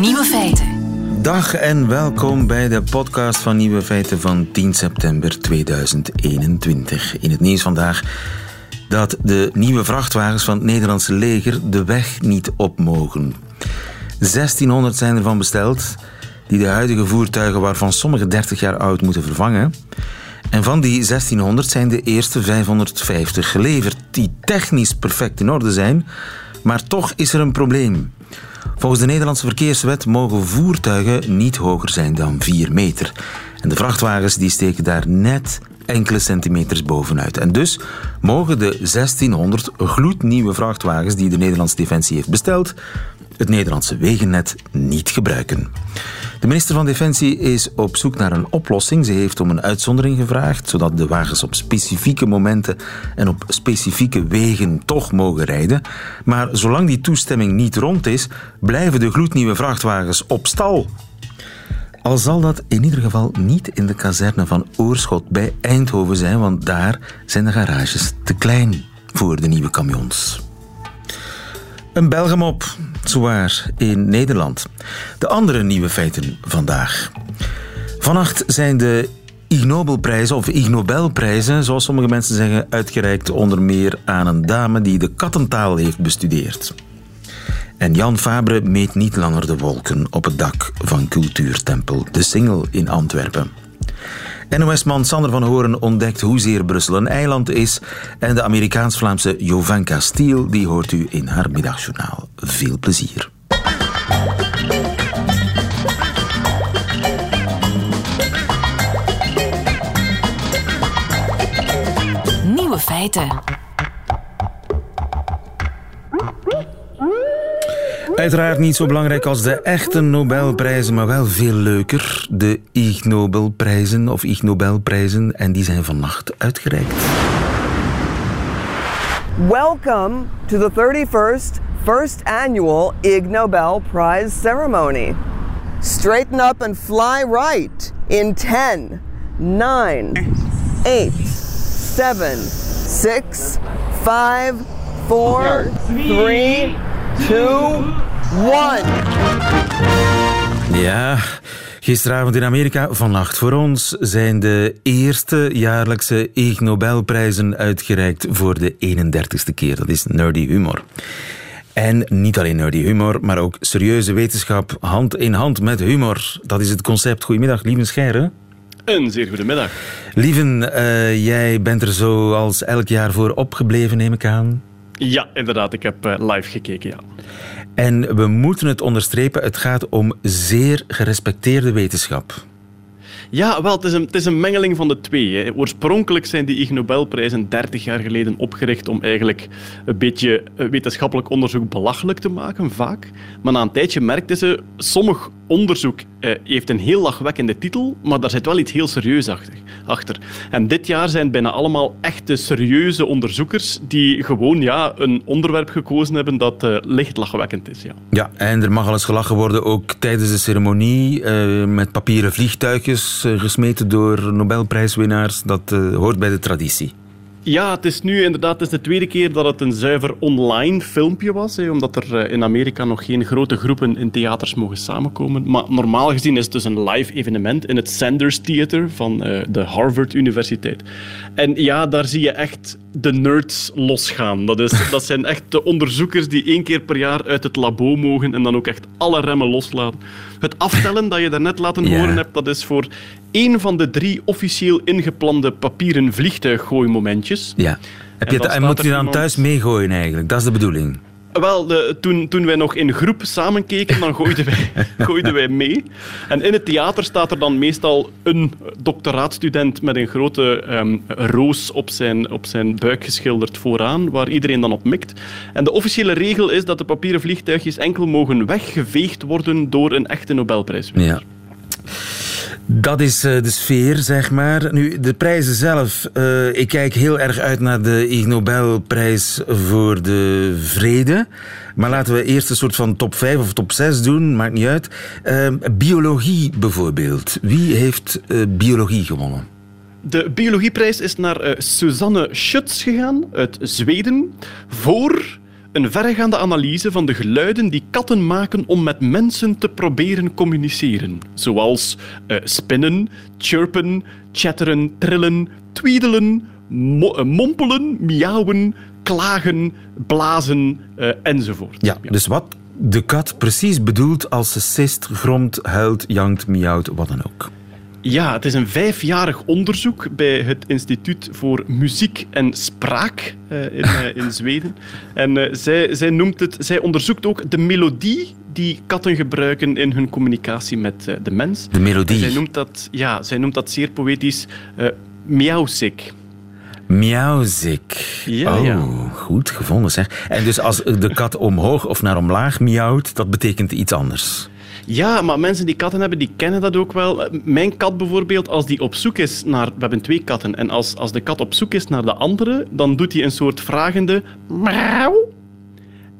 Nieuwe feiten. Dag en welkom bij de podcast van Nieuwe Feiten van 10 september 2021. In het nieuws vandaag dat de nieuwe vrachtwagens van het Nederlandse leger de weg niet op mogen. 1600 zijn ervan besteld, die de huidige voertuigen, waarvan sommige 30 jaar oud, moeten vervangen. En van die 1600 zijn de eerste 550 geleverd, die technisch perfect in orde zijn, maar toch is er een probleem. Volgens de Nederlandse verkeerswet mogen voertuigen niet hoger zijn dan 4 meter. En de vrachtwagens die steken daar net enkele centimeters bovenuit. En dus mogen de 1600 gloednieuwe vrachtwagens die de Nederlandse Defensie heeft besteld, het Nederlandse wegennet niet gebruiken. De minister van Defensie is op zoek naar een oplossing. Ze heeft om een uitzondering gevraagd, zodat de wagens op specifieke momenten en op specifieke wegen toch mogen rijden. Maar zolang die toestemming niet rond is, blijven de gloednieuwe vrachtwagens op stal. Al zal dat in ieder geval niet in de kazerne van Oorschot bij Eindhoven zijn, want daar zijn de garages te klein voor de nieuwe camions. Een Belgemop, zwaar, in Nederland. De andere nieuwe feiten vandaag. Vannacht zijn de Ig Nobelprijzen of Ig Nobelprijzen, zoals sommige mensen zeggen, uitgereikt onder meer aan een dame die de kattentaal heeft bestudeerd. En Jan Fabre meet niet langer de wolken op het dak van Cultuurtempel De Singel in Antwerpen. NOS-man Sander van Horen ontdekt hoezeer Brussel een eiland is. En de Amerikaans-Vlaamse Jovanka Stiel die hoort u in haar middagjournaal. Veel plezier. Nieuwe feiten. Uiteraard niet zo belangrijk als de echte Nobelprijzen, maar wel veel leuker. De Ig Nobelprijzen of Ig Nobelprijzen. En die zijn vannacht uitgereikt. Welcome to the 31st first annual Ig Nobel Prize ceremony. Straighten up and fly right in 10, 9, 8, 7, 6, 5, 4, 3, 2, 1. Ja, gisteravond in Amerika, vannacht voor ons, zijn de eerste jaarlijkse Ig Nobelprijzen uitgereikt voor de 31ste keer. Dat is nerdy humor. En niet alleen nerdy humor, maar ook serieuze wetenschap hand in hand met humor. Dat is het concept. Goedemiddag, lieve Scheire. Een zeer goede middag. Lieven, eh, jij bent er zoals elk jaar voor opgebleven, neem ik aan. Ja, inderdaad. Ik heb eh, live gekeken, ja. En we moeten het onderstrepen, het gaat om zeer gerespecteerde wetenschap. Ja, wel, het is een, het is een mengeling van de twee. Hè. Oorspronkelijk zijn die Ig Nobelprijzen 30 jaar geleden opgericht om eigenlijk een beetje eh, wetenschappelijk onderzoek belachelijk te maken, vaak. Maar na een tijdje merkten ze, sommig onderzoek eh, heeft een heel lachwekkende titel, maar daar zit wel iets heel serieus achter. Achter. En dit jaar zijn bijna allemaal echte serieuze onderzoekers die gewoon ja, een onderwerp gekozen hebben dat eh, licht lachwekkend is. Ja. Ja, en er mag al eens gelachen worden, ook tijdens de ceremonie, eh, met papieren vliegtuigjes eh, gesmeten door Nobelprijswinnaars. Dat hoort bij de traditie. Ja, het is nu inderdaad het is de tweede keer dat het een zuiver online filmpje was. Hè, omdat er eh, in Amerika nog geen grote groepen in theaters mogen samenkomen. Maar normaal gezien is het dus een live evenement in het Sanders Theater van eh, de Harvard Universiteit. En ja, daar zie je echt de nerds losgaan. Dat, is, dat zijn echt de onderzoekers die één keer per jaar uit het labo mogen en dan ook echt alle remmen loslaten. Het aftellen dat je daarnet laten horen hebt, dat is voor één van de drie officieel ingeplande papieren vliegtuiggooimomentjes. Ja. Heb je en staat moet je dan iemand- thuis meegooien eigenlijk? Dat is de bedoeling. Wel, de, toen, toen wij nog in groep samen keken, dan gooiden wij, gooiden wij mee. En in het theater staat er dan meestal een doctoraatstudent met een grote ehm, roos op zijn, op zijn buik geschilderd vooraan, waar iedereen dan op mikt. En de officiële regel is dat de papieren vliegtuigjes enkel mogen weggeveegd worden door een echte Nobelprijswinnaar. Ja. Dat is eh, de sfeer, zeg maar. Nu, de prijzen zelf. eh, ik kijk heel erg uit naar de Ig Nobelprijs voor de vrede. Maar laten we eerst een soort van top 5 of top 6 doen, maakt niet uit. Eh, biologie bijvoorbeeld. Wie heeft eh, biologie gewonnen? De biologieprijs is naar Susanne Schutz gegaan uit Zweden voor een verregaande analyse van de geluiden die katten maken om met mensen te proberen communiceren. Zoals uh, spinnen, chirpen, chatteren, trillen, tweedelen, mo uh, mompelen, miauwen, klagen, blazen uh, enzovoort. Ja, ja, dus wat de kat precies bedoelt als ze sist, gromt, huilt, jankt, miauwt, wat dan ook. Ja, het is een vijfjarig onderzoek bij het Instituut voor Muziek en Spraak uh, in, uh, in, Zweden. En uh, zij, zij, noemt het, zij onderzoekt ook de melodie die katten gebruiken in hun communicatie met de mens. De melodie? En zij noemt dat, ja, zij noemt dat zeer poëtisch uh, miauwsik. Miauwzik. Ja, oh, ja. goed gevonden zeg. En dus als de kat omhoog of naar omlaag miauwt, dat betekent iets anders. Ja, maar mensen die katten hebben, die kennen dat ook wel. Mijn kat bijvoorbeeld, als die op zoek is naar... We hebben twee katten. En als, als de kat op zoek is naar de andere, dan doet hij een soort vragende... Miauw.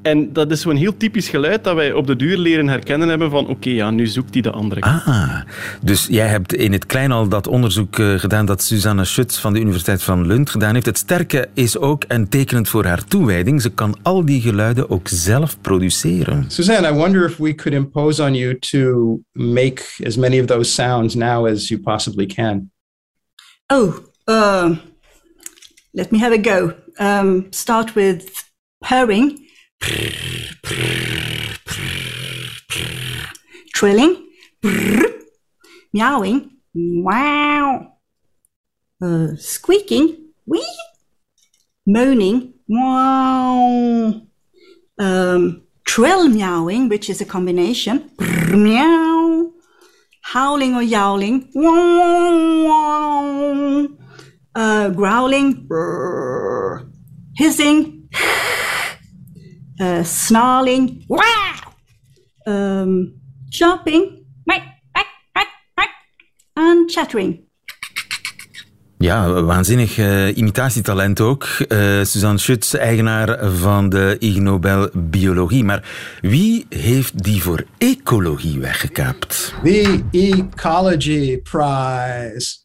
En dat is zo'n heel typisch geluid dat wij op de duur leren herkennen hebben van oké, ja, nu zoekt hij de andere kat. Ah, dus jij hebt in het klein al dat onderzoek uh, gedaan dat Susanne Schutz van de Universiteit van Lund gedaan heeft. Het sterke is ook, en tekenend voor haar toewijding, ze kan al die geluiden ook zelf produceren. Suzanne, I wonder if we could impose on you to make as many of those sounds now as you possibly can. Oh, uh, let me have a go. Um, start with purring. Trilling, meowing, wow, uh, squeaking, wee, moaning, wow, um, trill meowing, which is a combination, meow, howling or yowling, wow, uh, growling, hissing, uh, snarling, wow, um, jumping, and chattering. Ja, waanzinnig uh, imitatietalent ook. Uh, Suzanne Schutz, eigenaar van de Ig Nobel Biologie. Maar wie heeft die voor ecologie weggekaapt? The Ecology Prize.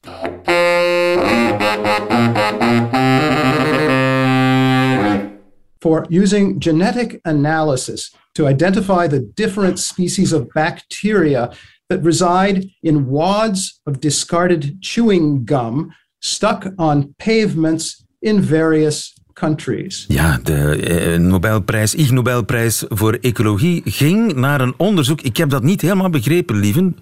For using genetic analysis to identify the different species of bacteria that reside in wads of discarded chewing gum stuck on pavements in various countries. Ja, de eh, Nobelprijs, Ig Nobelprijs voor ecologie ging naar een onderzoek. Ik heb dat niet helemaal begrepen, lieven.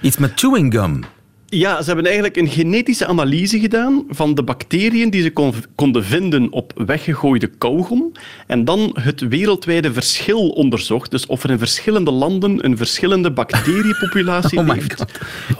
Iets met chewing gum. Ja, ze hebben eigenlijk een genetische analyse gedaan van de bacteriën die ze kon, konden vinden op weggegooide kauwgom. En dan het wereldwijde verschil onderzocht. Dus of er in verschillende landen een verschillende bacteriepopulatie oh heeft God.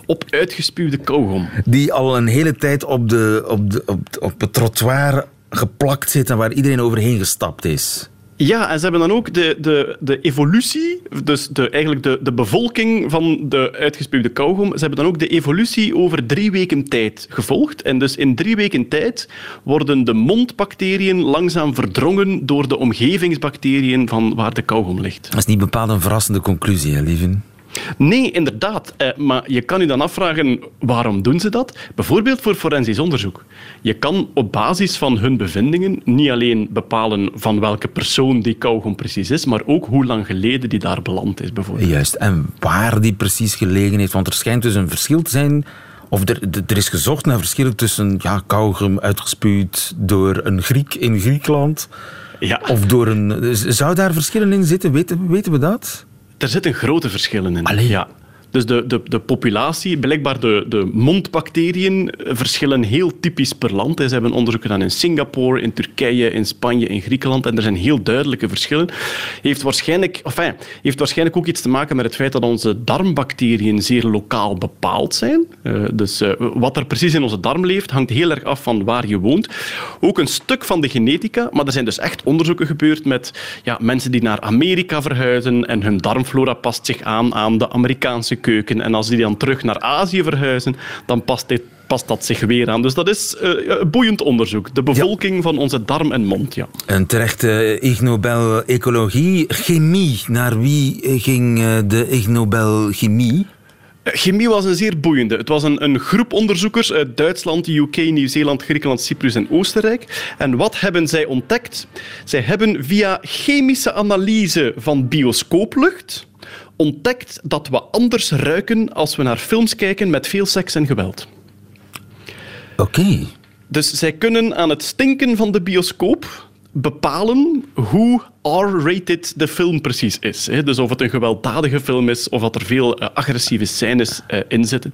op uitgespuwde kauwgom. Die al een hele tijd op, de, op, de, op, op het trottoir geplakt zit en waar iedereen overheen gestapt is. Ja, en ze hebben dan ook de, de, de evolutie, dus de, eigenlijk de, de bevolking van de uitgespuwde kauwgom, ze hebben dan ook de evolutie over drie weken tijd gevolgd. En dus in drie weken tijd worden de mondbacteriën langzaam verdrongen door de omgevingsbacteriën van waar de kauwgom ligt. Dat is niet bepaald een verrassende conclusie, hè, lieven? Nee, inderdaad. Eh, maar je kan je dan afvragen, waarom doen ze dat? Bijvoorbeeld voor forensisch onderzoek. Je kan op basis van hun bevindingen niet alleen bepalen van welke persoon die kauwgom precies is, maar ook hoe lang geleden die daar beland is, bijvoorbeeld. Juist, en waar die precies gelegen heeft. Want er schijnt dus een verschil te zijn... Of er, er is gezocht naar verschillen tussen ja, kauwgom uitgespuwd door een Griek in Griekenland... Ja. Of door een... Zou daar verschillen in zitten? Weten, weten we dat? Er zitten grote verschillen in. Allee. Ja. Dus de, de, de populatie, blijkbaar de, de mondbacteriën, verschillen heel typisch per land. Ze hebben onderzoek gedaan in Singapore, in Turkije, in Spanje, in Griekenland. En er zijn heel duidelijke verschillen. Heeft waarschijnlijk, enfin, heeft waarschijnlijk ook iets te maken met het feit dat onze darmbacteriën zeer lokaal bepaald zijn. Uh, dus uh, wat er precies in onze darm leeft, hangt heel erg af van waar je woont. Ook een stuk van de genetica, maar er zijn dus echt onderzoeken gebeurd met ja, mensen die naar Amerika verhuizen en hun darmflora past zich aan aan de Amerikaanse keuken. En als die dan terug naar Azië verhuizen, dan past, dit, past dat zich weer aan. Dus dat is uh, boeiend onderzoek. De bevolking ja. van onze darm en mond, ja. Een terechte Ig Nobel Ecologie. Chemie. Naar wie ging de Ig Nobel Chemie? Chemie was een zeer boeiende. Het was een, een groep onderzoekers uit Duitsland, UK, Nieuw-Zeeland, Griekenland, Cyprus en Oostenrijk. En wat hebben zij ontdekt? Zij hebben via chemische analyse van bioscooplucht ontdekt dat we anders ruiken als we naar films kijken met veel seks en geweld. Oké. Dus zij kunnen aan het stinken van de bioscoop bepalen hoe R-rated de film precies is. Dus of het een gewelddadige film is of dat er veel eh, agressieve scènes uh, in zitten.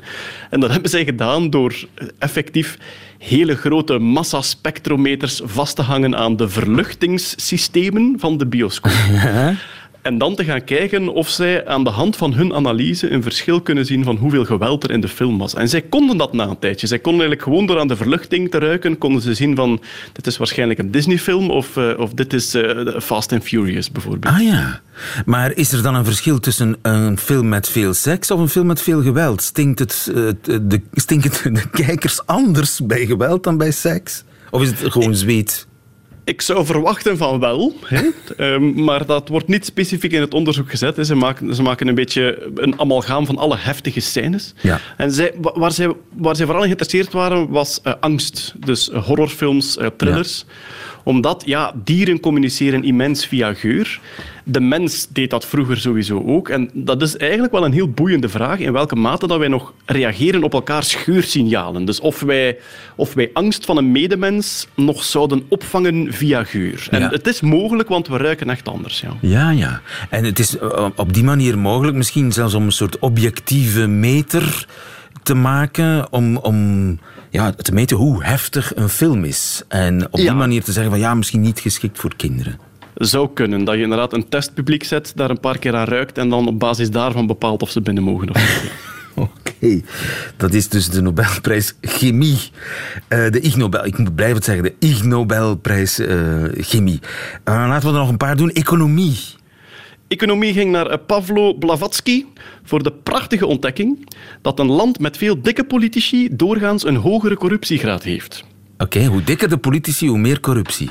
En dat hebben zij gedaan door eh, effectief hele grote massaspectrometers vast te hangen aan de verluchtingssystemen van de bioscoop. En dan te gaan kijken of zij aan de hand van hun analyse een verschil kunnen zien van hoeveel geweld er in de film was. En zij konden dat na een tijdje. Zij konden eigenlijk gewoon door aan de verluchting te ruiken, konden ze zien van dit is waarschijnlijk een Disney-film of, uh, of dit is uh, Fast and Furious bijvoorbeeld. Ah ja. Maar is er dan een verschil tussen een film met veel seks of een film met veel geweld? Stinkt het, uh, de, stinkt het de kijkers anders bij geweld dan bij seks? Of is het gewoon zweet? Ik zou verwachten van wel, hè? um, maar dat wordt niet specifiek in het onderzoek gezet. Ze maken, ze maken een beetje een amalgaam van alle heftige scènes. Ja. En zij, waar, zij, waar zij vooral geïnteresseerd waren, was uh, angst. Dus uh, horrorfilms, uh, thrillers. Ja. Omdat ja, dieren communiceren immens via geur. De mens deed dat vroeger sowieso ook. En dat is eigenlijk wel een heel boeiende vraag in welke mate dat wij nog reageren op elkaars geursignalen. Dus of wij, of wij angst van een medemens nog zouden opvangen via geur. En Ja. het is mogelijk, want we ruiken echt anders. Ja. Ja, ja. En het is eh, op die manier mogelijk, misschien zelfs om een soort objectieve meter te maken, om, om ja, te meten hoe heftig een film is. En op die Ja. manier te zeggen van ja, misschien niet geschikt voor kinderen. Zou kunnen. Dat je inderdaad een testpubliek zet, daar een paar keer aan ruikt en dan op basis daarvan bepaalt of ze binnen mogen of niet. Oké, dat is dus de Nobelprijs Chemie. Eh, de Ig Nobel, ik moet blijven het zeggen, de Ig Nobelprijs eh, Chemie. Eh, laten we er nog een paar doen. Economie. Economie ging naar eh, Pavlo Blavatsky voor de prachtige ontdekking dat een land met veel dikke politici doorgaans een hogere corruptiegraad heeft. Oké, hoe dikker de politici, hoe meer corruptie.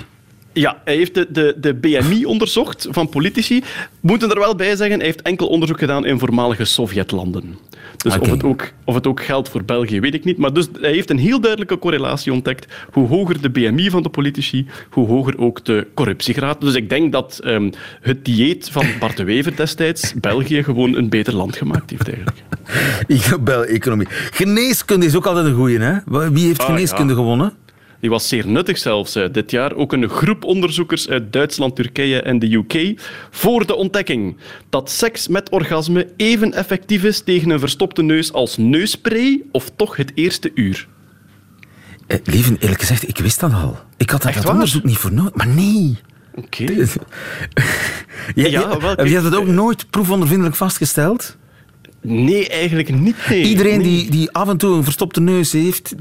Ja, hij heeft de, de, de BMI onderzocht van politici. Moeten er wel bij zeggen, hij heeft enkel onderzoek gedaan in voormalige Sovjetlanden. Dus of, het ook, of het ook geldt voor België, weet ik niet. Maar dus hij heeft een heel duidelijke correlatie ontdekt. Hoe hoger de BMI van de politici, hoe hoger ook de corruptiegraad. Dus ik denk dat ehm, het dieet van Bart de Wever destijds België gewoon een beter land gemaakt heeft eigenlijk. Ig Nobel Economie. Geneeskunde is ook altijd een goeie, hè? Wie heeft Ah, geneeskunde ja. gewonnen? Die was zeer nuttig zelfs eh, dit jaar. Ook een groep onderzoekers uit Duitsland, Turkije en de UK voor de ontdekking dat seks met orgasme even effectief is tegen een verstopte neus als neusspray of toch het eerste uur. Eh, Lieven, eerlijk gezegd, ik wist dat al. Ik had dat, onderzoek niet voor nodig. Maar nee. Oké. Ja, Ja, ja, wel, heb jij dat ook kijk, nooit proefondervindelijk vastgesteld? Nee, eigenlijk niet. Nee. Iedereen Nee. die, die af en toe een verstopte neus heeft,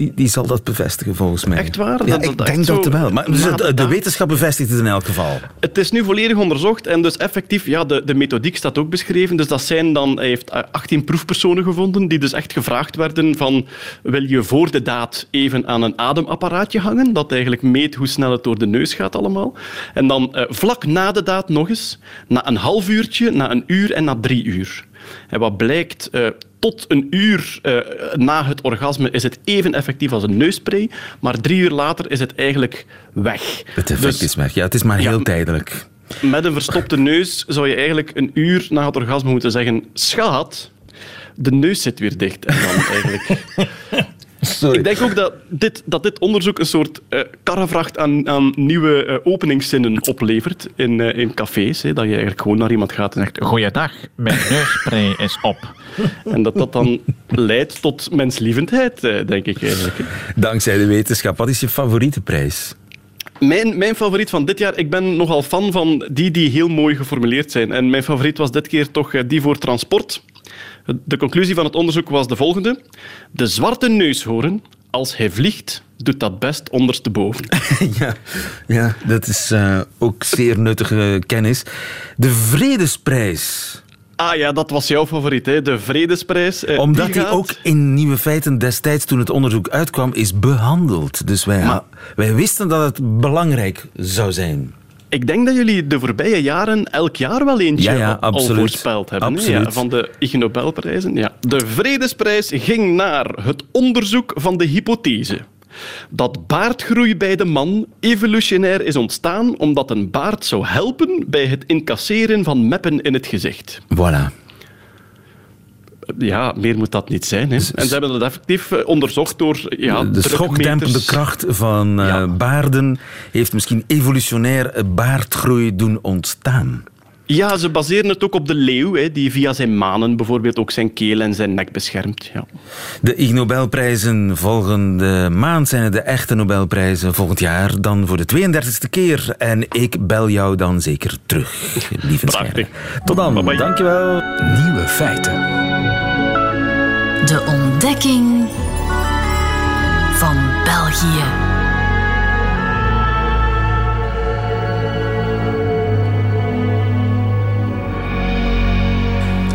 die, die zal dat bevestigen volgens mij. Echt waar? Ja, Dat- ik dat denk dat wel. Maar dus de, wetenschap bevestigt het in elk geval. Het is nu volledig onderzocht en dus effectief, ja, de, de methodiek staat ook beschreven. Dus dat zijn dan, hij heeft eh, 18 proefpersonen gevonden die dus echt gevraagd werden van wil je voor de daad even aan een ademapparaatje hangen, dat eigenlijk meet hoe snel het door de neus gaat allemaal. En dan eh, vlak na de daad nog eens, na een half uurtje, na een uur en na drie uur. En wat blijkt, eh, tot een uur eh, na het orgasme is het even effectief als een neusspray, maar drie uur later is het eigenlijk weg. Het effect Dus- is weg. Ja, het is maar heel tijdelijk. met een verstopte neus zou je eigenlijk een uur na het orgasme moeten zeggen: Schat, de neus zit weer dicht. En dan eigenlijk. Sorry. Ik denk ook dat dit, dat dit onderzoek een soort eh karrevracht aan, aan nieuwe eh, openingszinnen oplevert in, eh, in cafés. Hè, dat je eigenlijk gewoon naar iemand gaat en zegt: Goeiedag, mijn neusspray is op. En dat dat dan leidt tot menslievendheid, denk ik eigenlijk. Dankzij de wetenschap. Wat is je favoriete prijs? Mijn, mijn favoriet van dit jaar, ik ben nogal fan van die die heel mooi geformuleerd zijn. En mijn favoriet was dit keer toch die voor transport. De conclusie van het onderzoek was de volgende. De zwarte neushoorn, als hij vliegt, doet dat best ondersteboven. ja, ja, dat is eh, ook zeer nuttige kennis. De Vredesprijs. Ah ja, dat was jouw favoriet, hè? de Vredesprijs. Eh, Omdat die ook in Nieuwe Feiten destijds, toen het onderzoek uitkwam, is behandeld. Dus wij, Maar- wij wisten dat het belangrijk zou zijn. Ik denk dat jullie de voorbije jaren elk jaar wel eentje Ja, ja, al voorspeld hebben. hè? Absoluut. Ja, van de Ig Nobelprijzen. Ja. De Vredesprijs ging naar het onderzoek van de hypothese dat baardgroei bij de man evolutionair is ontstaan omdat een baard zou helpen bij het incasseren van meppen in het gezicht. Voilà. Ja, meer moet dat niet zijn. Hè. En ze hebben dat effectief eh, onderzocht door ja, de schokdempende kracht van eh, Ja. baarden heeft misschien evolutionair baardgroei doen ontstaan. Ja, ze baseren het ook op de leeuw, hè, die via zijn manen bijvoorbeeld ook zijn keel en zijn nek beschermt. Ja. De Ig Nobelprijzen volgende maand zijn het de echte Nobelprijzen. Volgend jaar dan voor de 32e keer. En ik bel jou dan zeker terug, lieve Prachtig. Scherre. Tot dan. Bye bye. Dankjewel. Nieuwe feiten. De ontdekking van België.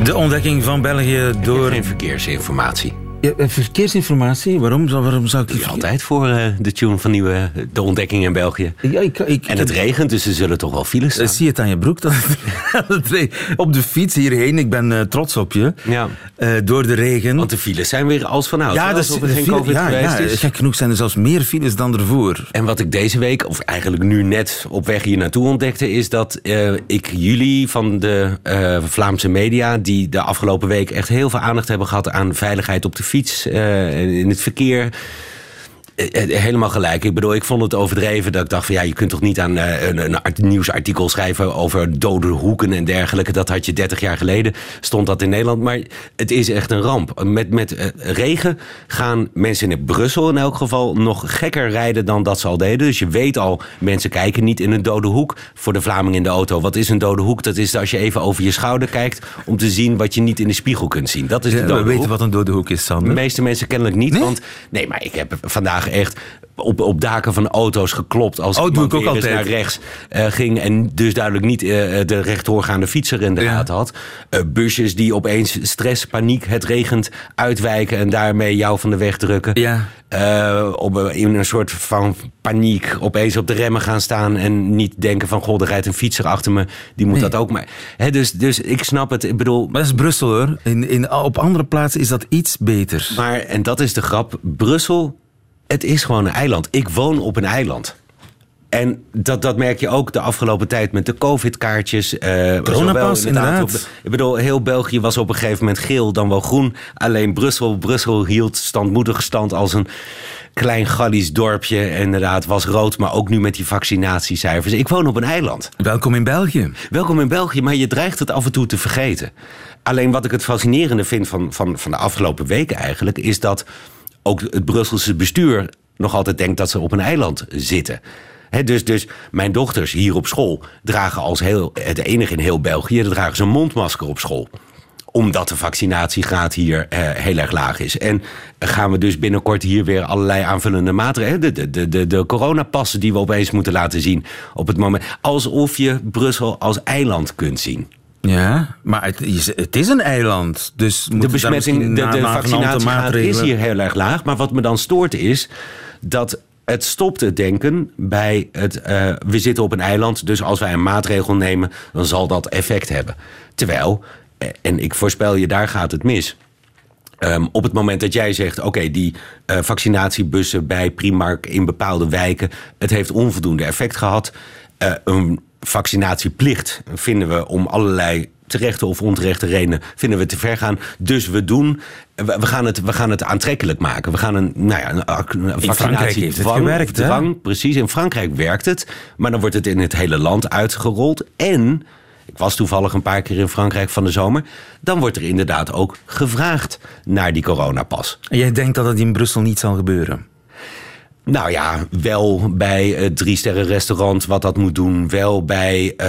De ontdekking van België door... Geen verkeersinformatie. Ja, eh, verkeersinformatie? Waarom, zou- waarom zou ik die... Altijd voor eh, de tune van nieuwe, de ontdekking in België. Ja, ik, ik, En het regent, dus er zullen toch wel files Eh, staan. Zie je het aan je broek? Dat het, op de fiets hierheen, ik ben eh, trots op je. Ja. Eh, door de regen. Want de files zijn weer als van ouds. ja, dat is, er geen COVID ja, ja, is. gek genoeg zijn er zelfs meer files dan ervoor. En wat ik deze week, of eigenlijk nu net op weg hier naartoe ontdekte, is dat eh, ik jullie van de eh, Vlaamse media, die de afgelopen week echt heel veel aandacht hebben gehad aan veiligheid op de fiets, eh, in het verkeer. Eh, eh, Helemaal gelijk. Ik bedoel, ik vond het overdreven dat ik dacht van ja, je kunt toch niet aan eh, een, een art- nieuwsartikel schrijven over dode hoeken en dergelijke. Dat had je 30 jaar geleden, stond dat in Nederland. Maar het is echt een ramp. Met, met regen gaan mensen in Brussel in elk geval nog gekker rijden dan dat ze al deden. Dus je weet al, mensen kijken niet in een dode hoek. Voor de Vlaming in de auto, wat is een dode hoek? Dat is als je even over je schouder kijkt om te zien wat je niet in de spiegel kunt zien. Dat is de Ja, dode we weten hoek. wat een dode hoek is, De Sander. meeste mensen kennelijk niet. Want nee, maar ik heb vandaag echt op, op daken van auto's geklopt. Als Oh, doe ik ook altijd. naar rechts eh, ging. En dus duidelijk niet eh, de rechtdoorgaande fietser in de Ja. gaten had. Eh, busjes die opeens stress, paniek, het regent, uitwijken. En daarmee jou van de weg drukken. Ja. Eh, op, in een soort van paniek opeens op de remmen gaan staan. En niet denken van, god, er rijdt een fietser achter me. Die moet Nee. dat ook maar. Hè, dus, dus ik snap het. Ik bedoel, Maar dat is Brussel hoor. In, in, op andere plaatsen is dat iets beter. Maar, en dat is de grap, Brussel, het is gewoon een eiland. Ik woon op een eiland. En dat, dat merk je ook de afgelopen tijd met de covid-kaartjes. eh, Coronapas, inderdaad ik bedoel, heel België was op een gegeven moment geel, dan wel groen. Alleen Brussel, Brussel hield standmoedig stand als een klein Gallisch dorpje. Inderdaad, was rood, maar ook nu met die vaccinatiecijfers. Ik woon op een eiland. Welkom in België. Welkom in België, maar je dreigt het af en toe te vergeten. Alleen wat ik het fascinerende vind van, van, van de afgelopen weken eigenlijk... is dat ook het Brusselse bestuur nog altijd denkt dat ze op een eiland zitten. Dus, dus mijn dochters hier op school dragen als heel, het enige in heel België... dragen ze een mondmasker op school omdat de vaccinatiegraad hier eh, heel erg laag is. En gaan we dus binnenkort hier weer allerlei aanvullende maatregelen... de, de, de, de, de coronapassen die we opeens moeten laten zien op het moment... alsof je Brussel als eiland kunt zien. Ja, maar het is, het is een eiland. Dus De besmetting, de, de vaccinatiegraad is hier heel erg laag. Maar wat me dan stoort is dat het stopt het denken bij het... eh, we zitten op een eiland, dus als wij een maatregel nemen... dan zal dat effect hebben. Terwijl, eh, en ik voorspel je, daar gaat het mis... Ehm, op het moment dat jij zegt, oké, die eh, vaccinatiebussen bij Primark in bepaalde wijken, het heeft onvoldoende effect gehad. Eh, een vaccinatieplicht vinden we om allerlei terechte of onterechte redenen vinden we te ver gaan. Dus we doen, we, gaan, het, we gaan het aantrekkelijk maken. We gaan een, nou ja, een, hè? dwang, precies. In Frankrijk werkt het, maar dan wordt het in het hele land uitgerold. En ik was toevallig een paar keer in Frankrijk van de zomer. Dan wordt er inderdaad ook gevraagd naar die coronapas. En jij denkt dat het in Brussel niet zal gebeuren? Nou ja, wel bij het drie sterren restaurant wat dat moet doen. Wel bij eh,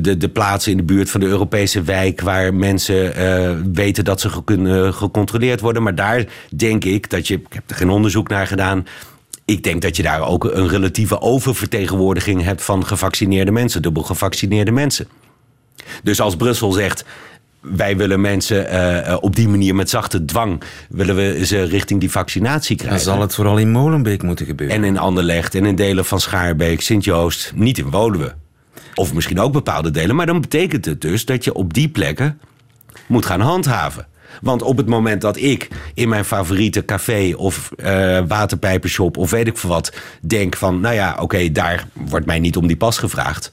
de, de plaatsen in de buurt van de Europese wijk... waar mensen eh, weten dat ze kunnen gecontroleerd worden. Maar daar denk ik dat je... Ik heb er geen onderzoek naar gedaan... Ik denk dat je daar ook een relatieve oververtegenwoordiging hebt... van gevaccineerde mensen, dubbel gevaccineerde mensen. Dus als Brussel zegt... wij willen mensen eh, eh, op die manier met zachte dwang... willen we ze richting die vaccinatie Dan krijgen. zal het vooral in Molenbeek moeten gebeuren. En in Anderlecht en in delen van Schaarbeek, Sint-Joost, niet in Woluwe. Of misschien ook bepaalde delen. Maar dan betekent het dus dat je op die plekken moet gaan handhaven. Want op het moment dat ik in mijn favoriete café of uh, waterpijpenshop of weet ik veel wat denk van, nou ja, oké, daar wordt mij niet om die pas gevraagd.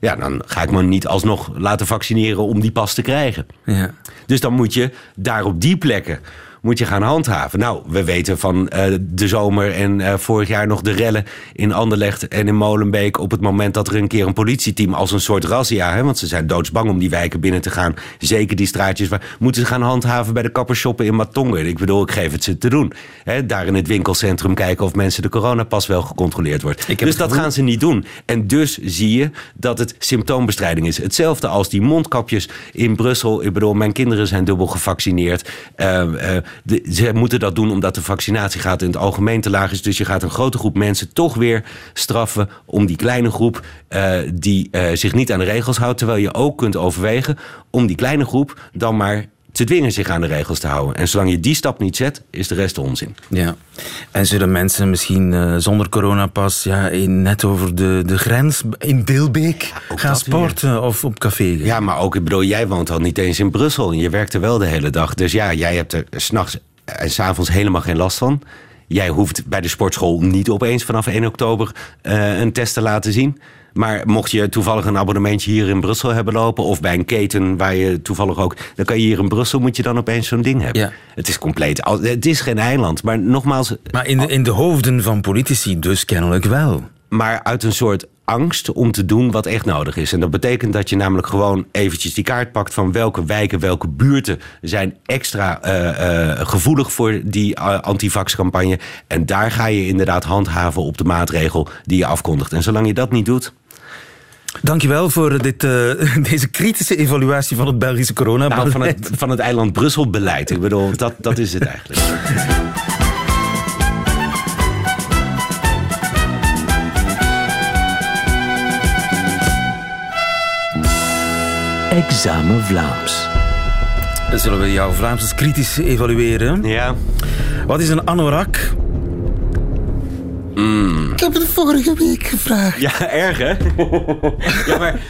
Ja, dan ga ik me niet alsnog laten vaccineren om die pas te krijgen. Ja. Dus dan moet je daar op die plekken moet je gaan handhaven. Nou, we weten van uh, de zomer en uh, vorig jaar nog de rellen in Anderlecht en in Molenbeek. op het moment dat er een keer een politieteam als een soort razzia. Hè, want ze zijn doodsbang om die wijken binnen te gaan. Zeker die straatjes. Waar, moeten ze gaan handhaven bij de kappershoppen in Matongen. Ik bedoel, ik geef het ze te doen. Hè, daar in het winkelcentrum kijken of mensen de coronapas wel gecontroleerd wordt. Dus dat gaan ze niet doen. En dus zie je dat het symptoombestrijding is. Hetzelfde als die mondkapjes in Brussel. Ik bedoel, mijn kinderen zijn dubbel gevaccineerd. Uh, ze moeten dat doen omdat de vaccinatiegraad in het algemeen te laag is. Dus je gaat een grote groep mensen toch weer straffen om die kleine groep uh, die uh, zich niet aan de regels houdt. Terwijl je ook kunt overwegen om die kleine groep dan maar te dwingen zich aan de regels te houden. En zolang je die stap niet zet, is de rest onzin. Ja. En zullen mensen misschien uh, zonder coronapas ja, net over de, de grens in Deelbeek ja, gaan sporten weer. of op café? Ja, maar ook, ik bedoel, jij woont al niet eens in Brussel. En je werkt er wel de hele dag. Dus ja, jij hebt er s'nachts en s'avonds helemaal geen last van. Jij hoeft bij de sportschool niet opeens vanaf 1 oktober uh, een test te laten zien. Maar mocht je toevallig een abonnementje hier in Brussel hebben lopen... of bij een keten waar je toevallig ook... dan kan je hier in Brussel moet je dan opeens zo'n ding hebben. Ja. Het is compleet... Het is geen eiland, maar nogmaals... Maar in de, in de hoofden van politici dus kennelijk wel. Maar uit een soort angst om te doen wat echt nodig is. En dat betekent dat je namelijk gewoon eventjes die kaart pakt... van welke wijken, welke buurten zijn extra uh, uh, gevoelig voor die uh, antivax-campagne. En daar ga je inderdaad handhaven op de maatregel die je afkondigt. En zolang je dat niet doet... Dankjewel voor dit, uh, deze kritische evaluatie van het Belgische corona nou, van, het, van het eiland Brussel beleid. Ik bedoel, dat, dat is het eigenlijk. Examen Vlaams. Zullen we jouw Vlaams kritisch evalueren? Ja. Wat is een anorak? Mm. Ik heb het vorige week gevraagd. Ja, erg hè? ja, maar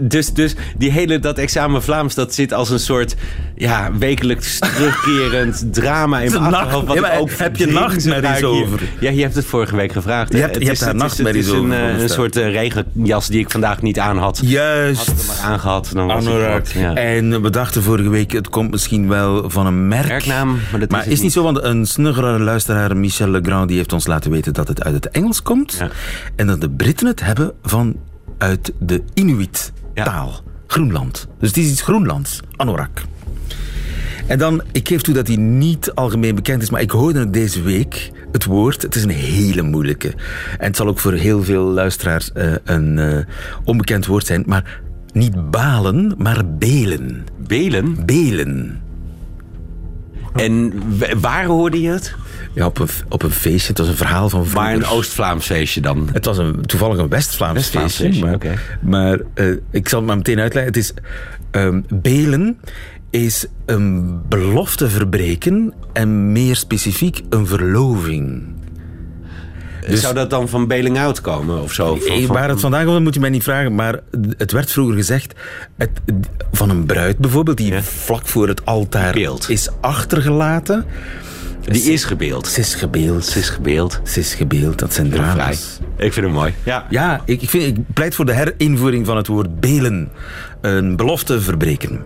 dus, dus die hele, dat examen Vlaams, dat zit als een soort ja, wekelijks terugkerend drama in mijn achterhoofd. Wat ja, ook heb je nachtmerries over? Ja, je hebt het vorige week gevraagd. Je hebt, je hebt daar nachtmerries over. Het is een, een soort uh, regenjas die ik vandaag niet aan had. Juist. Had ik hem maar aangehad. Dan was het ja. En we dachten vorige week, het komt misschien wel van een merk. Merknaam, maar dat maar is, is, niet zo, want een snuggere luisteraar, Michel Legrand, die heeft ons laten weten dat het uit het Engels komt. Ja. En dat de Britten het hebben van uit de Inuit-taal. Ja. Groenland. Dus het is iets Groenlands. Anorak. En dan, ik geef toe dat hij niet algemeen bekend is, maar ik hoorde het deze week, het woord. Het is een hele moeilijke. En het zal ook voor heel veel luisteraars uh, een uh, onbekend woord zijn, maar niet balen, maar belen. Belen? Belen. En waar hoorde je het? Ja, op een, op een feestje. Het was een verhaal van vroeger. Maar een Oost-Vlaams feestje dan? Het was een, toevallig een West-Vlaams West feestje. feestje maar okay. maar uh, ik zal het maar meteen uitleggen. Het is... Um, belen is een belofte verbreken en meer specifiek een verloving. Dus zou dat dan van Beling Out komen of zo? Van, van, waar het vandaan komt, moet je mij niet vragen. Maar het werd vroeger gezegd het, van een bruid bijvoorbeeld, die ja. vlak voor het altaar Beeld. is achtergelaten. Die is gebeeld. Ze is gebeeld. Ze is gebeeld. Ze is gebeeld. Dat zijn drama's. Ik vind het mooi. Ja, ja ik, ik, vind, ik pleit voor de herinvoering van het woord belen. Een belofte verbreken.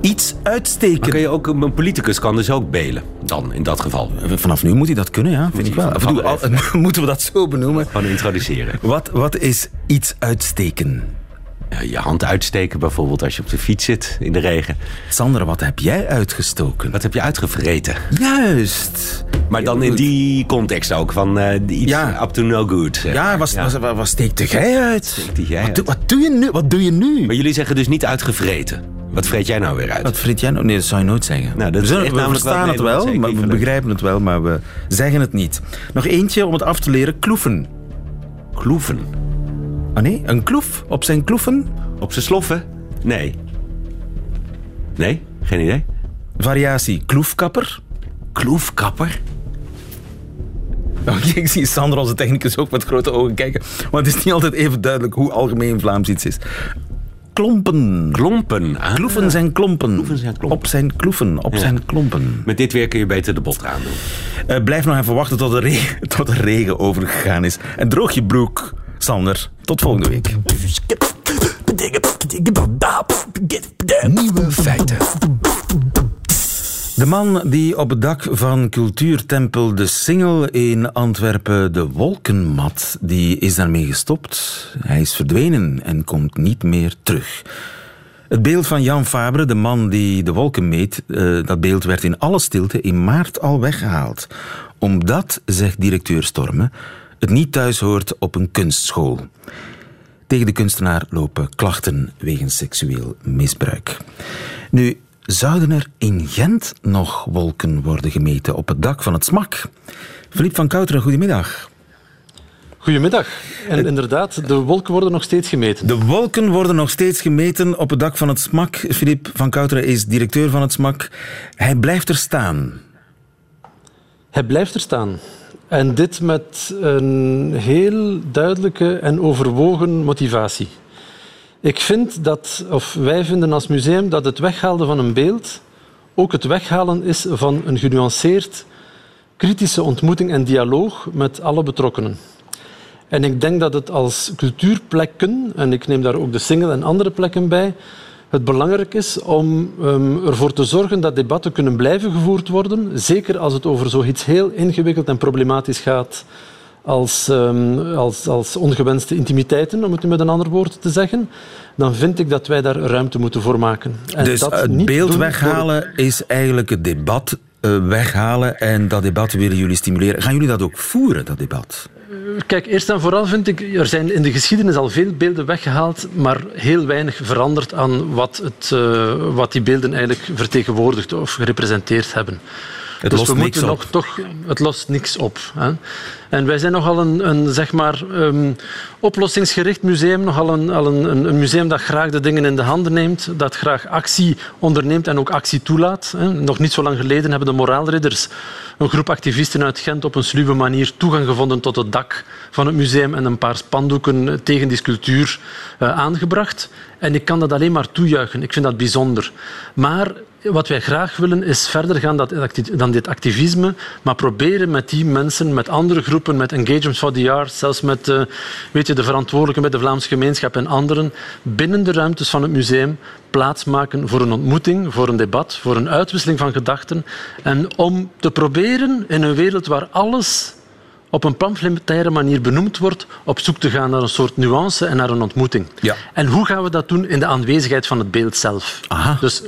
Iets uitsteken. Maar kan je ook, een politicus kan dus ook belen, dan in dat geval. Vanaf nu moet hij dat kunnen, ja, vind moet ik wel. Doe, al, moeten we dat zo benoemen? Gewoon introduceren. Wat, wat is iets uitsteken? Je hand uitsteken bijvoorbeeld als je op de fiets zit in de regen. Sander, wat heb jij uitgestoken? Wat heb je uitgevreten? Juist. Maar dan in die context ook, van uh, iets ja. up to no good. Zeg. Ja, wat, ja. wat, wat steekte jij uit? Steekte jij wat, uit? Wat doe je nu? Wat doe je nu? Maar jullie zeggen dus niet uitgevreten. Wat vreet jij nou weer uit? Wat vreet jij nou? Nee, dat zou je nooit zeggen. Nou, dat we we verstaan het wel, maar we begrijpen het wel, maar we zeggen het niet. Nog eentje om het af te leren. Kloeven. Kloeven? Ah nee, een kloef op zijn kloeven? Op zijn sloffen? Nee. Nee? Geen idee. Variatie kloefkapper. Kloefkapper? Oké, ik zie Sander, onze technicus, ook met grote ogen kijken. Maar het is niet altijd even duidelijk hoe algemeen Vlaams iets is. Klompen. Klompen. Ah. Kloeven zijn klompen. Kloeven zijn klompen. Op zijn kloeven, op Ja. zijn klompen. Met dit weer kun je beter de bot aan doen. Eh, blijf nog even wachten tot de, regen, tot de regen overgegaan is. En droog je broek, Sander. Tot volgende week. Nieuwe feiten. De man die op het dak van cultuurtempel De Singel in Antwerpen de wolken mat, die is daarmee gestopt. Hij is verdwenen en komt niet meer terug. Het beeld van Jan Fabre, de man die de wolken meet, eh, dat beeld werd in alle stilte in maart al weggehaald. Omdat, zegt directeur Stormen, het niet thuis hoort op een kunstschool. Tegen de kunstenaar lopen klachten wegens seksueel misbruik. Nu, zouden er in Gent nog wolken worden gemeten op het dak van het SMAK? Philippe van Kouteren, goedemiddag. Goedemiddag. En inderdaad, de wolken worden nog steeds gemeten. De wolken worden nog steeds gemeten op het dak van het SMAK. Philippe van Kouteren is directeur van het SMAK. Hij blijft er staan. Hij blijft er staan. En dit met een heel duidelijke en overwogen motivatie. Ik vind dat, of wij vinden als museum, dat het weghalen van een beeld ook het weghalen is van een genuanceerd, kritische ontmoeting en dialoog met alle betrokkenen. En ik denk dat het als cultuurplekken, en ik neem daar ook de Singel en andere plekken bij, het belangrijk is om um, ervoor te zorgen dat debatten kunnen blijven gevoerd worden. Zeker als het over zoiets heel ingewikkeld en problematisch gaat als, um, als, als ongewenste intimiteiten, om het nu met een ander woord te zeggen. Dan vind ik dat wij daar ruimte moeten voor maken. En dus dat het beeld weghalen door... is eigenlijk het debat uh, weghalen. En dat debat willen jullie stimuleren. Gaan jullie dat ook voeren, dat debat? Kijk, eerst en vooral vind ik, er zijn in de geschiedenis al veel beelden weggehaald, maar heel weinig veranderd aan wat, het, uh, wat die beelden eigenlijk vertegenwoordigd of gerepresenteerd hebben. Het dus lost we moeten niks op. nog toch, het lost niks op. Hè. En wij zijn nogal een, een zeg maar, um, oplossingsgericht museum, nogal een, al een, een, museum dat graag de dingen in de handen neemt, dat graag actie onderneemt en ook actie toelaat. Nog niet zo lang geleden hebben de moraalridders een groep activisten uit Gent op een sluwe manier toegang gevonden tot het dak van het museum en een paar spandoeken tegen die sculptuur uh, aangebracht. En ik kan dat alleen maar toejuichen. Ik vind dat bijzonder. Maar wat wij graag willen is verder gaan dan dit activisme, maar proberen met die mensen, met andere groepen, met Engagement for the Arts, zelfs met uh, weet je, de verantwoordelijken bij de Vlaamse gemeenschap en anderen, binnen de ruimtes van het museum plaatsmaken voor een ontmoeting, voor een debat, voor een uitwisseling van gedachten. En om te proberen in een wereld waar alles op een pamfletaire manier benoemd wordt, op zoek te gaan naar een soort nuance en naar een ontmoeting. Ja. En hoe gaan we dat doen in de aanwezigheid van het beeld zelf? Aha. Dus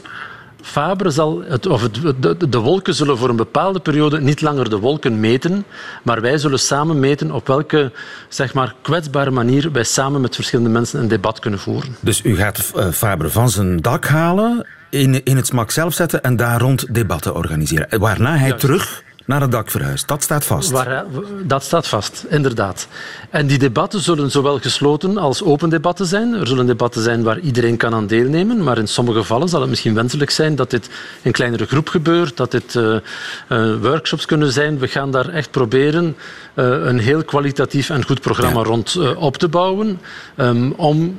Fabre zal het, of het, de, de, wolken zullen voor een bepaalde periode niet langer de wolken meten, maar wij zullen samen meten op welke zeg maar, kwetsbare manier wij samen met verschillende mensen een debat kunnen voeren. Dus u gaat uh, Fabre van zijn dak halen, in, in het smak zelf zetten en daar rond debatten organiseren. Waarna hij Juist. terug naar het dak verhuist. Dat staat vast. Waar, dat staat vast, inderdaad. En die debatten zullen zowel gesloten als open debatten zijn. Er zullen debatten zijn waar iedereen kan aan deelnemen, maar in sommige gevallen zal het misschien wenselijk zijn dat dit in kleinere groep gebeurt, dat dit uh, uh, workshops kunnen zijn. We gaan daar echt proberen uh, een heel kwalitatief en goed programma ja. rond op te bouwen, um, om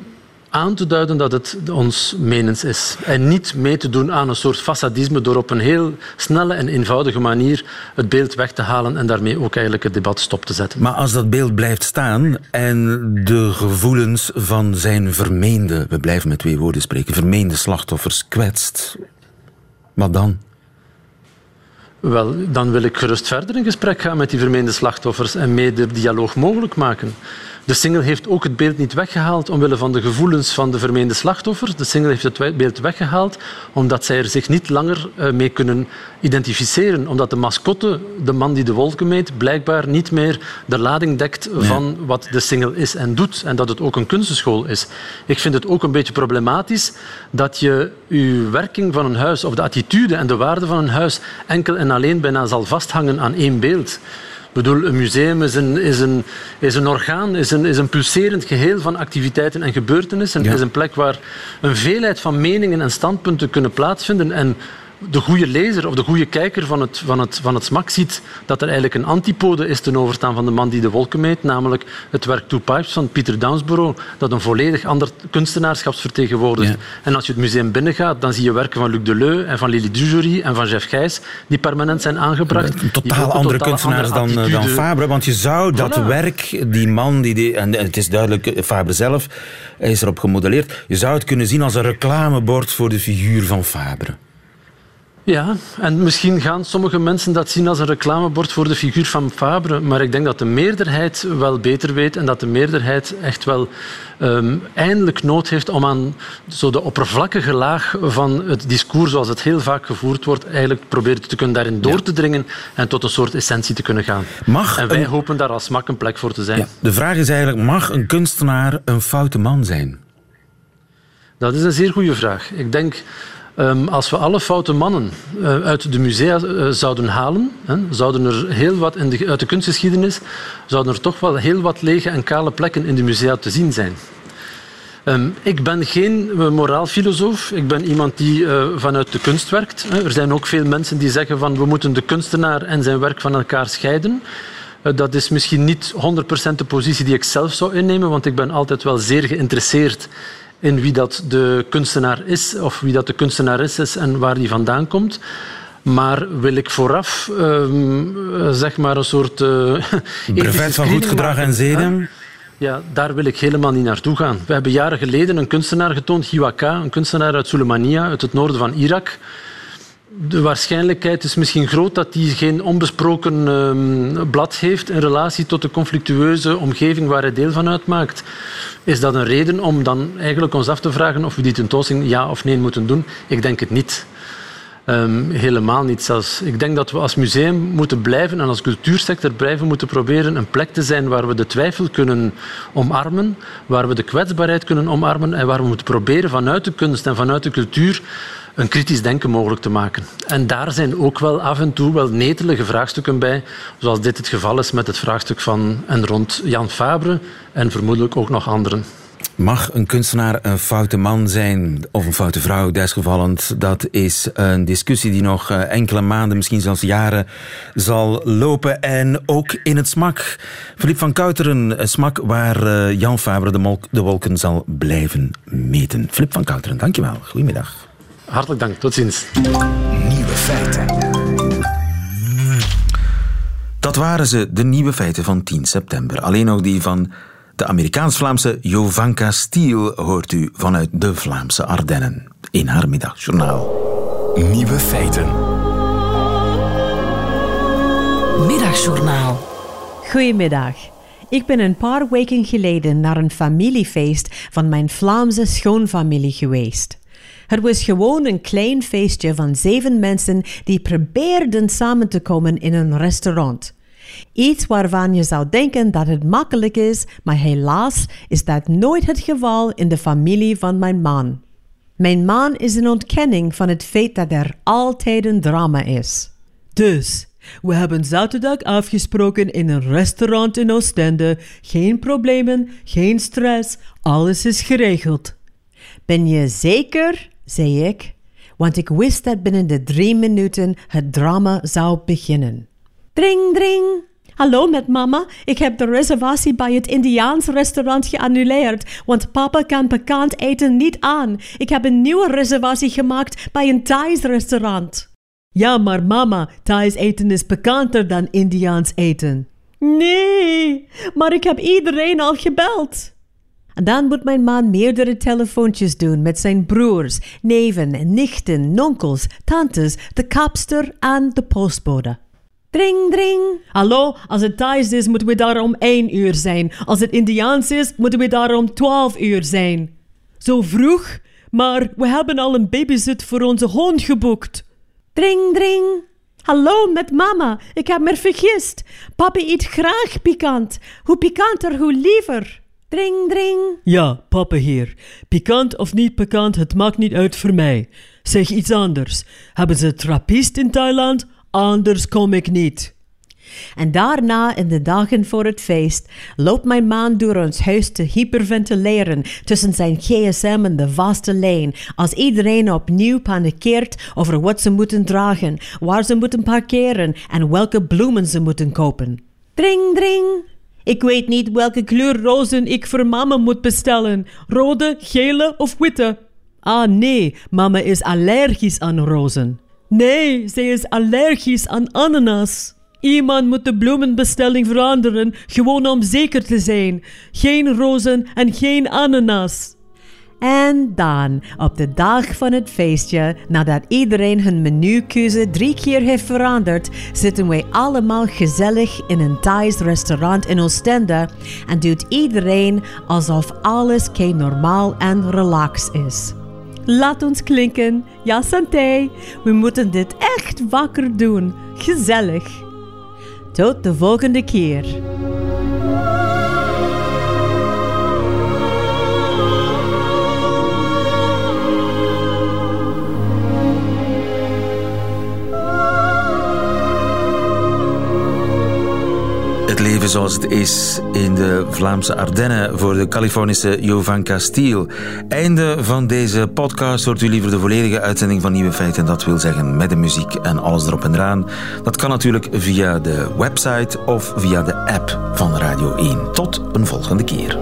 aan te duiden dat het ons menens is. En niet mee te doen aan een soort fassadisme door op een heel snelle en eenvoudige manier het beeld weg te halen en daarmee ook eigenlijk het debat stop te zetten. Maar als dat beeld blijft staan en de gevoelens van zijn vermeende, we blijven met twee woorden spreken, vermeende slachtoffers kwetst, wat dan? Wel, dan wil ik gerust verder in gesprek gaan met die vermeende slachtoffers en mee de dialoog mogelijk maken. De single heeft ook het beeld niet weggehaald omwille van de gevoelens van de vermeende slachtoffers. De single heeft het beeld weggehaald omdat zij er zich niet langer mee kunnen identificeren. Omdat de mascotte, de man die de wolken meet, blijkbaar niet meer de lading dekt van nee. wat de single is en doet. En dat het ook een kunstenschool is. Ik vind het ook een beetje problematisch dat je je werking van een huis, of de attitude en de waarde van een huis, enkel en alleen bijna zal vasthangen aan één beeld. Ik bedoel, een museum is een, is een, is een orgaan, is een, is een pulserend geheel van activiteiten en gebeurtenissen. Het ja. is een plek waar een veelheid van meningen en standpunten kunnen plaatsvinden. En de goede lezer of de goede kijker van het, van, het, van het smak ziet dat er eigenlijk een antipode is ten overstaan van de man die de wolken meet, namelijk het werk Two Pipes van Pieter Downsborough, dat een volledig ander kunstenaarschap vertegenwoordigt. En als je het museum binnengaat, dan zie je werken van Luc Deleu en van Lily Dujory en van Jeff Gijs, die permanent zijn aangebracht. Een totaal andere kunstenaars dan, eh, dan Fabre, want je zou dat werk, die man, die, die, en het is duidelijk eh, Fabre zelf, is erop gemodelleerd, je zou het kunnen zien als een reclamebord voor de figuur van Fabre. Ja, en misschien gaan sommige mensen dat zien als een reclamebord voor de figuur van Fabre, maar ik denk dat de meerderheid wel beter weet en dat de meerderheid echt wel um, eindelijk nood heeft om aan zo de oppervlakkige laag van het discours, zoals het heel vaak gevoerd wordt, eigenlijk proberen te kunnen daarin door te dringen en tot een soort essentie te kunnen gaan. Mag en wij hopen daar als mak een plek voor te zijn. Ja, de vraag is eigenlijk, mag een kunstenaar een foute man zijn? Dat is een zeer goede vraag. Ik denk Um, als we alle foute mannen uh, uit de musea uh, zouden halen, hè, zouden er heel wat in de, uit de kunstgeschiedenis, zouden er toch wel heel wat lege en kale plekken in de musea te zien zijn. Um, ik ben geen uh, moraalfilosoof. Ik ben iemand die vanuit de kunst werkt. Er zijn ook veel mensen die zeggen van we moeten de kunstenaar en zijn werk van elkaar scheiden. Dat is misschien niet 100% de positie die ik zelf zou innemen, want ik ben altijd wel zeer geïnteresseerd in wie dat de kunstenaar is of wie dat de kunstenares is en waar die vandaan komt. Maar wil ik vooraf um, zeg maar een soort. Uh, Brevet van goed gedrag en zeden? Ja, daar wil ik helemaal niet naartoe gaan. We hebben jaren geleden een kunstenaar getoond, Hiwaka, een kunstenaar uit Sulemania, uit het noorden van Irak de waarschijnlijkheid is misschien groot dat hij geen onbesproken um, blad heeft in relatie tot de conflictueuze omgeving waar hij deel van uitmaakt. Is dat een reden om dan eigenlijk ons af te vragen of we die tentoonstelling ja of nee moeten doen? Ik denk het niet. Um, helemaal niet zelfs. Ik denk dat we als museum moeten blijven en als cultuursector blijven moeten proberen een plek te zijn waar we de twijfel kunnen omarmen, waar we de kwetsbaarheid kunnen omarmen en waar we moeten proberen vanuit de kunst en vanuit de cultuur een kritisch denken mogelijk te maken. En daar zijn ook wel af en toe wel netelige vraagstukken bij, zoals dit het geval is met het vraagstuk van en rond Jan Fabre en vermoedelijk ook nog anderen. Mag een kunstenaar een foute man zijn of een foute vrouw, desgevallend? Dat is een discussie die nog eh, enkele maanden, misschien zelfs jaren, zal lopen. En ook in het smak. Philippe van Kouteren, smak waar eh, Jan Fabre de, de wolken zal blijven meten. Philippe van Kouteren, dankjewel. Goedemiddag. Hartelijk dank, tot ziens. Nieuwe feiten. Dat waren ze, de nieuwe feiten van 10 september. Alleen nog die van de Amerikaans-Vlaamse Jovanka Stiel hoort u vanuit de Vlaamse Ardennen in haar middagjournaal. Nieuwe feiten. Middagjournaal. Goedemiddag. Ik ben een paar weken geleden naar een familiefeest van mijn Vlaamse schoonfamilie geweest. Het was gewoon een klein feestje van zeven mensen die probeerden samen te komen in een restaurant. Iets waarvan je zou denken dat het makkelijk is, maar helaas is dat nooit het geval in de familie van mijn man. Mijn man is een ontkenning van het feit dat er altijd een drama is. Dus, we hebben zaterdag afgesproken in een restaurant in Oostende. Geen problemen, geen stress, alles is geregeld. Ben je zeker? zei ik, want ik wist dat binnen de drie minuten het drama zou beginnen. Dring, dring. Hallo met mama, ik heb de reservatie bij het Indiaans restaurant geannuleerd, want papa kan bekend eten niet aan. Ik heb een nieuwe reservatie gemaakt bij een Thais restaurant. Ja, maar mama, Thais eten is bekender dan Indiaans eten. Nee, maar ik heb iedereen al gebeld. En dan moet mijn man meerdere telefoontjes doen met zijn broers, neven, nichten, nonkels, tantes, de kapster en de postbode. Dring, dring. Hallo, als het Thais is, moeten we daar om één uur zijn. Als het Indiaans is, moeten we daar om twaalf uur zijn. Zo vroeg? Maar we hebben al een babysit voor onze hond geboekt. Dring, dring. Hallo, met mama. Ik heb me vergist. Papa eet graag pikant. Hoe pikanter, hoe liever. Dring, dring. Ja, papa hier. Pikant of niet pikant, het maakt niet uit voor mij. Zeg iets anders. Hebben ze trappist in Thailand? Anders kom ik niet. En daarna, in de dagen voor het feest, loopt mijn man door ons huis te hyperventileren tussen zijn gsm en de vaste lijn, als iedereen opnieuw panikeert over wat ze moeten dragen, waar ze moeten parkeren en welke bloemen ze moeten kopen. Dring, dring! Ik weet niet welke kleur rozen ik voor mama moet bestellen. Rode, gele of witte? Ah nee, mama is allergisch aan rozen. Nee, zij is allergisch aan ananas. Iemand moet de bloemenbestelling veranderen, gewoon om zeker te zijn. Geen rozen en geen ananas. En dan, op de dag van het feestje, nadat iedereen hun menukeuze drie keer heeft veranderd, zitten wij allemaal gezellig in een Thais restaurant in Oostende en doet iedereen alsof alles kei normaal en relaxed is. Laat ons klinken. Ja, Santé. We moeten dit echt wakker doen. Gezellig. Tot de volgende keer. Het leven zoals het is in de Vlaamse Ardennen voor de Californische Jovan Castiel. Einde van deze podcast. Hoort u liever de volledige uitzending van Nieuwe Feiten. Dat wil zeggen met de muziek en alles erop en eraan. Dat kan natuurlijk via de website of via de app van Radio 1. Tot een volgende keer.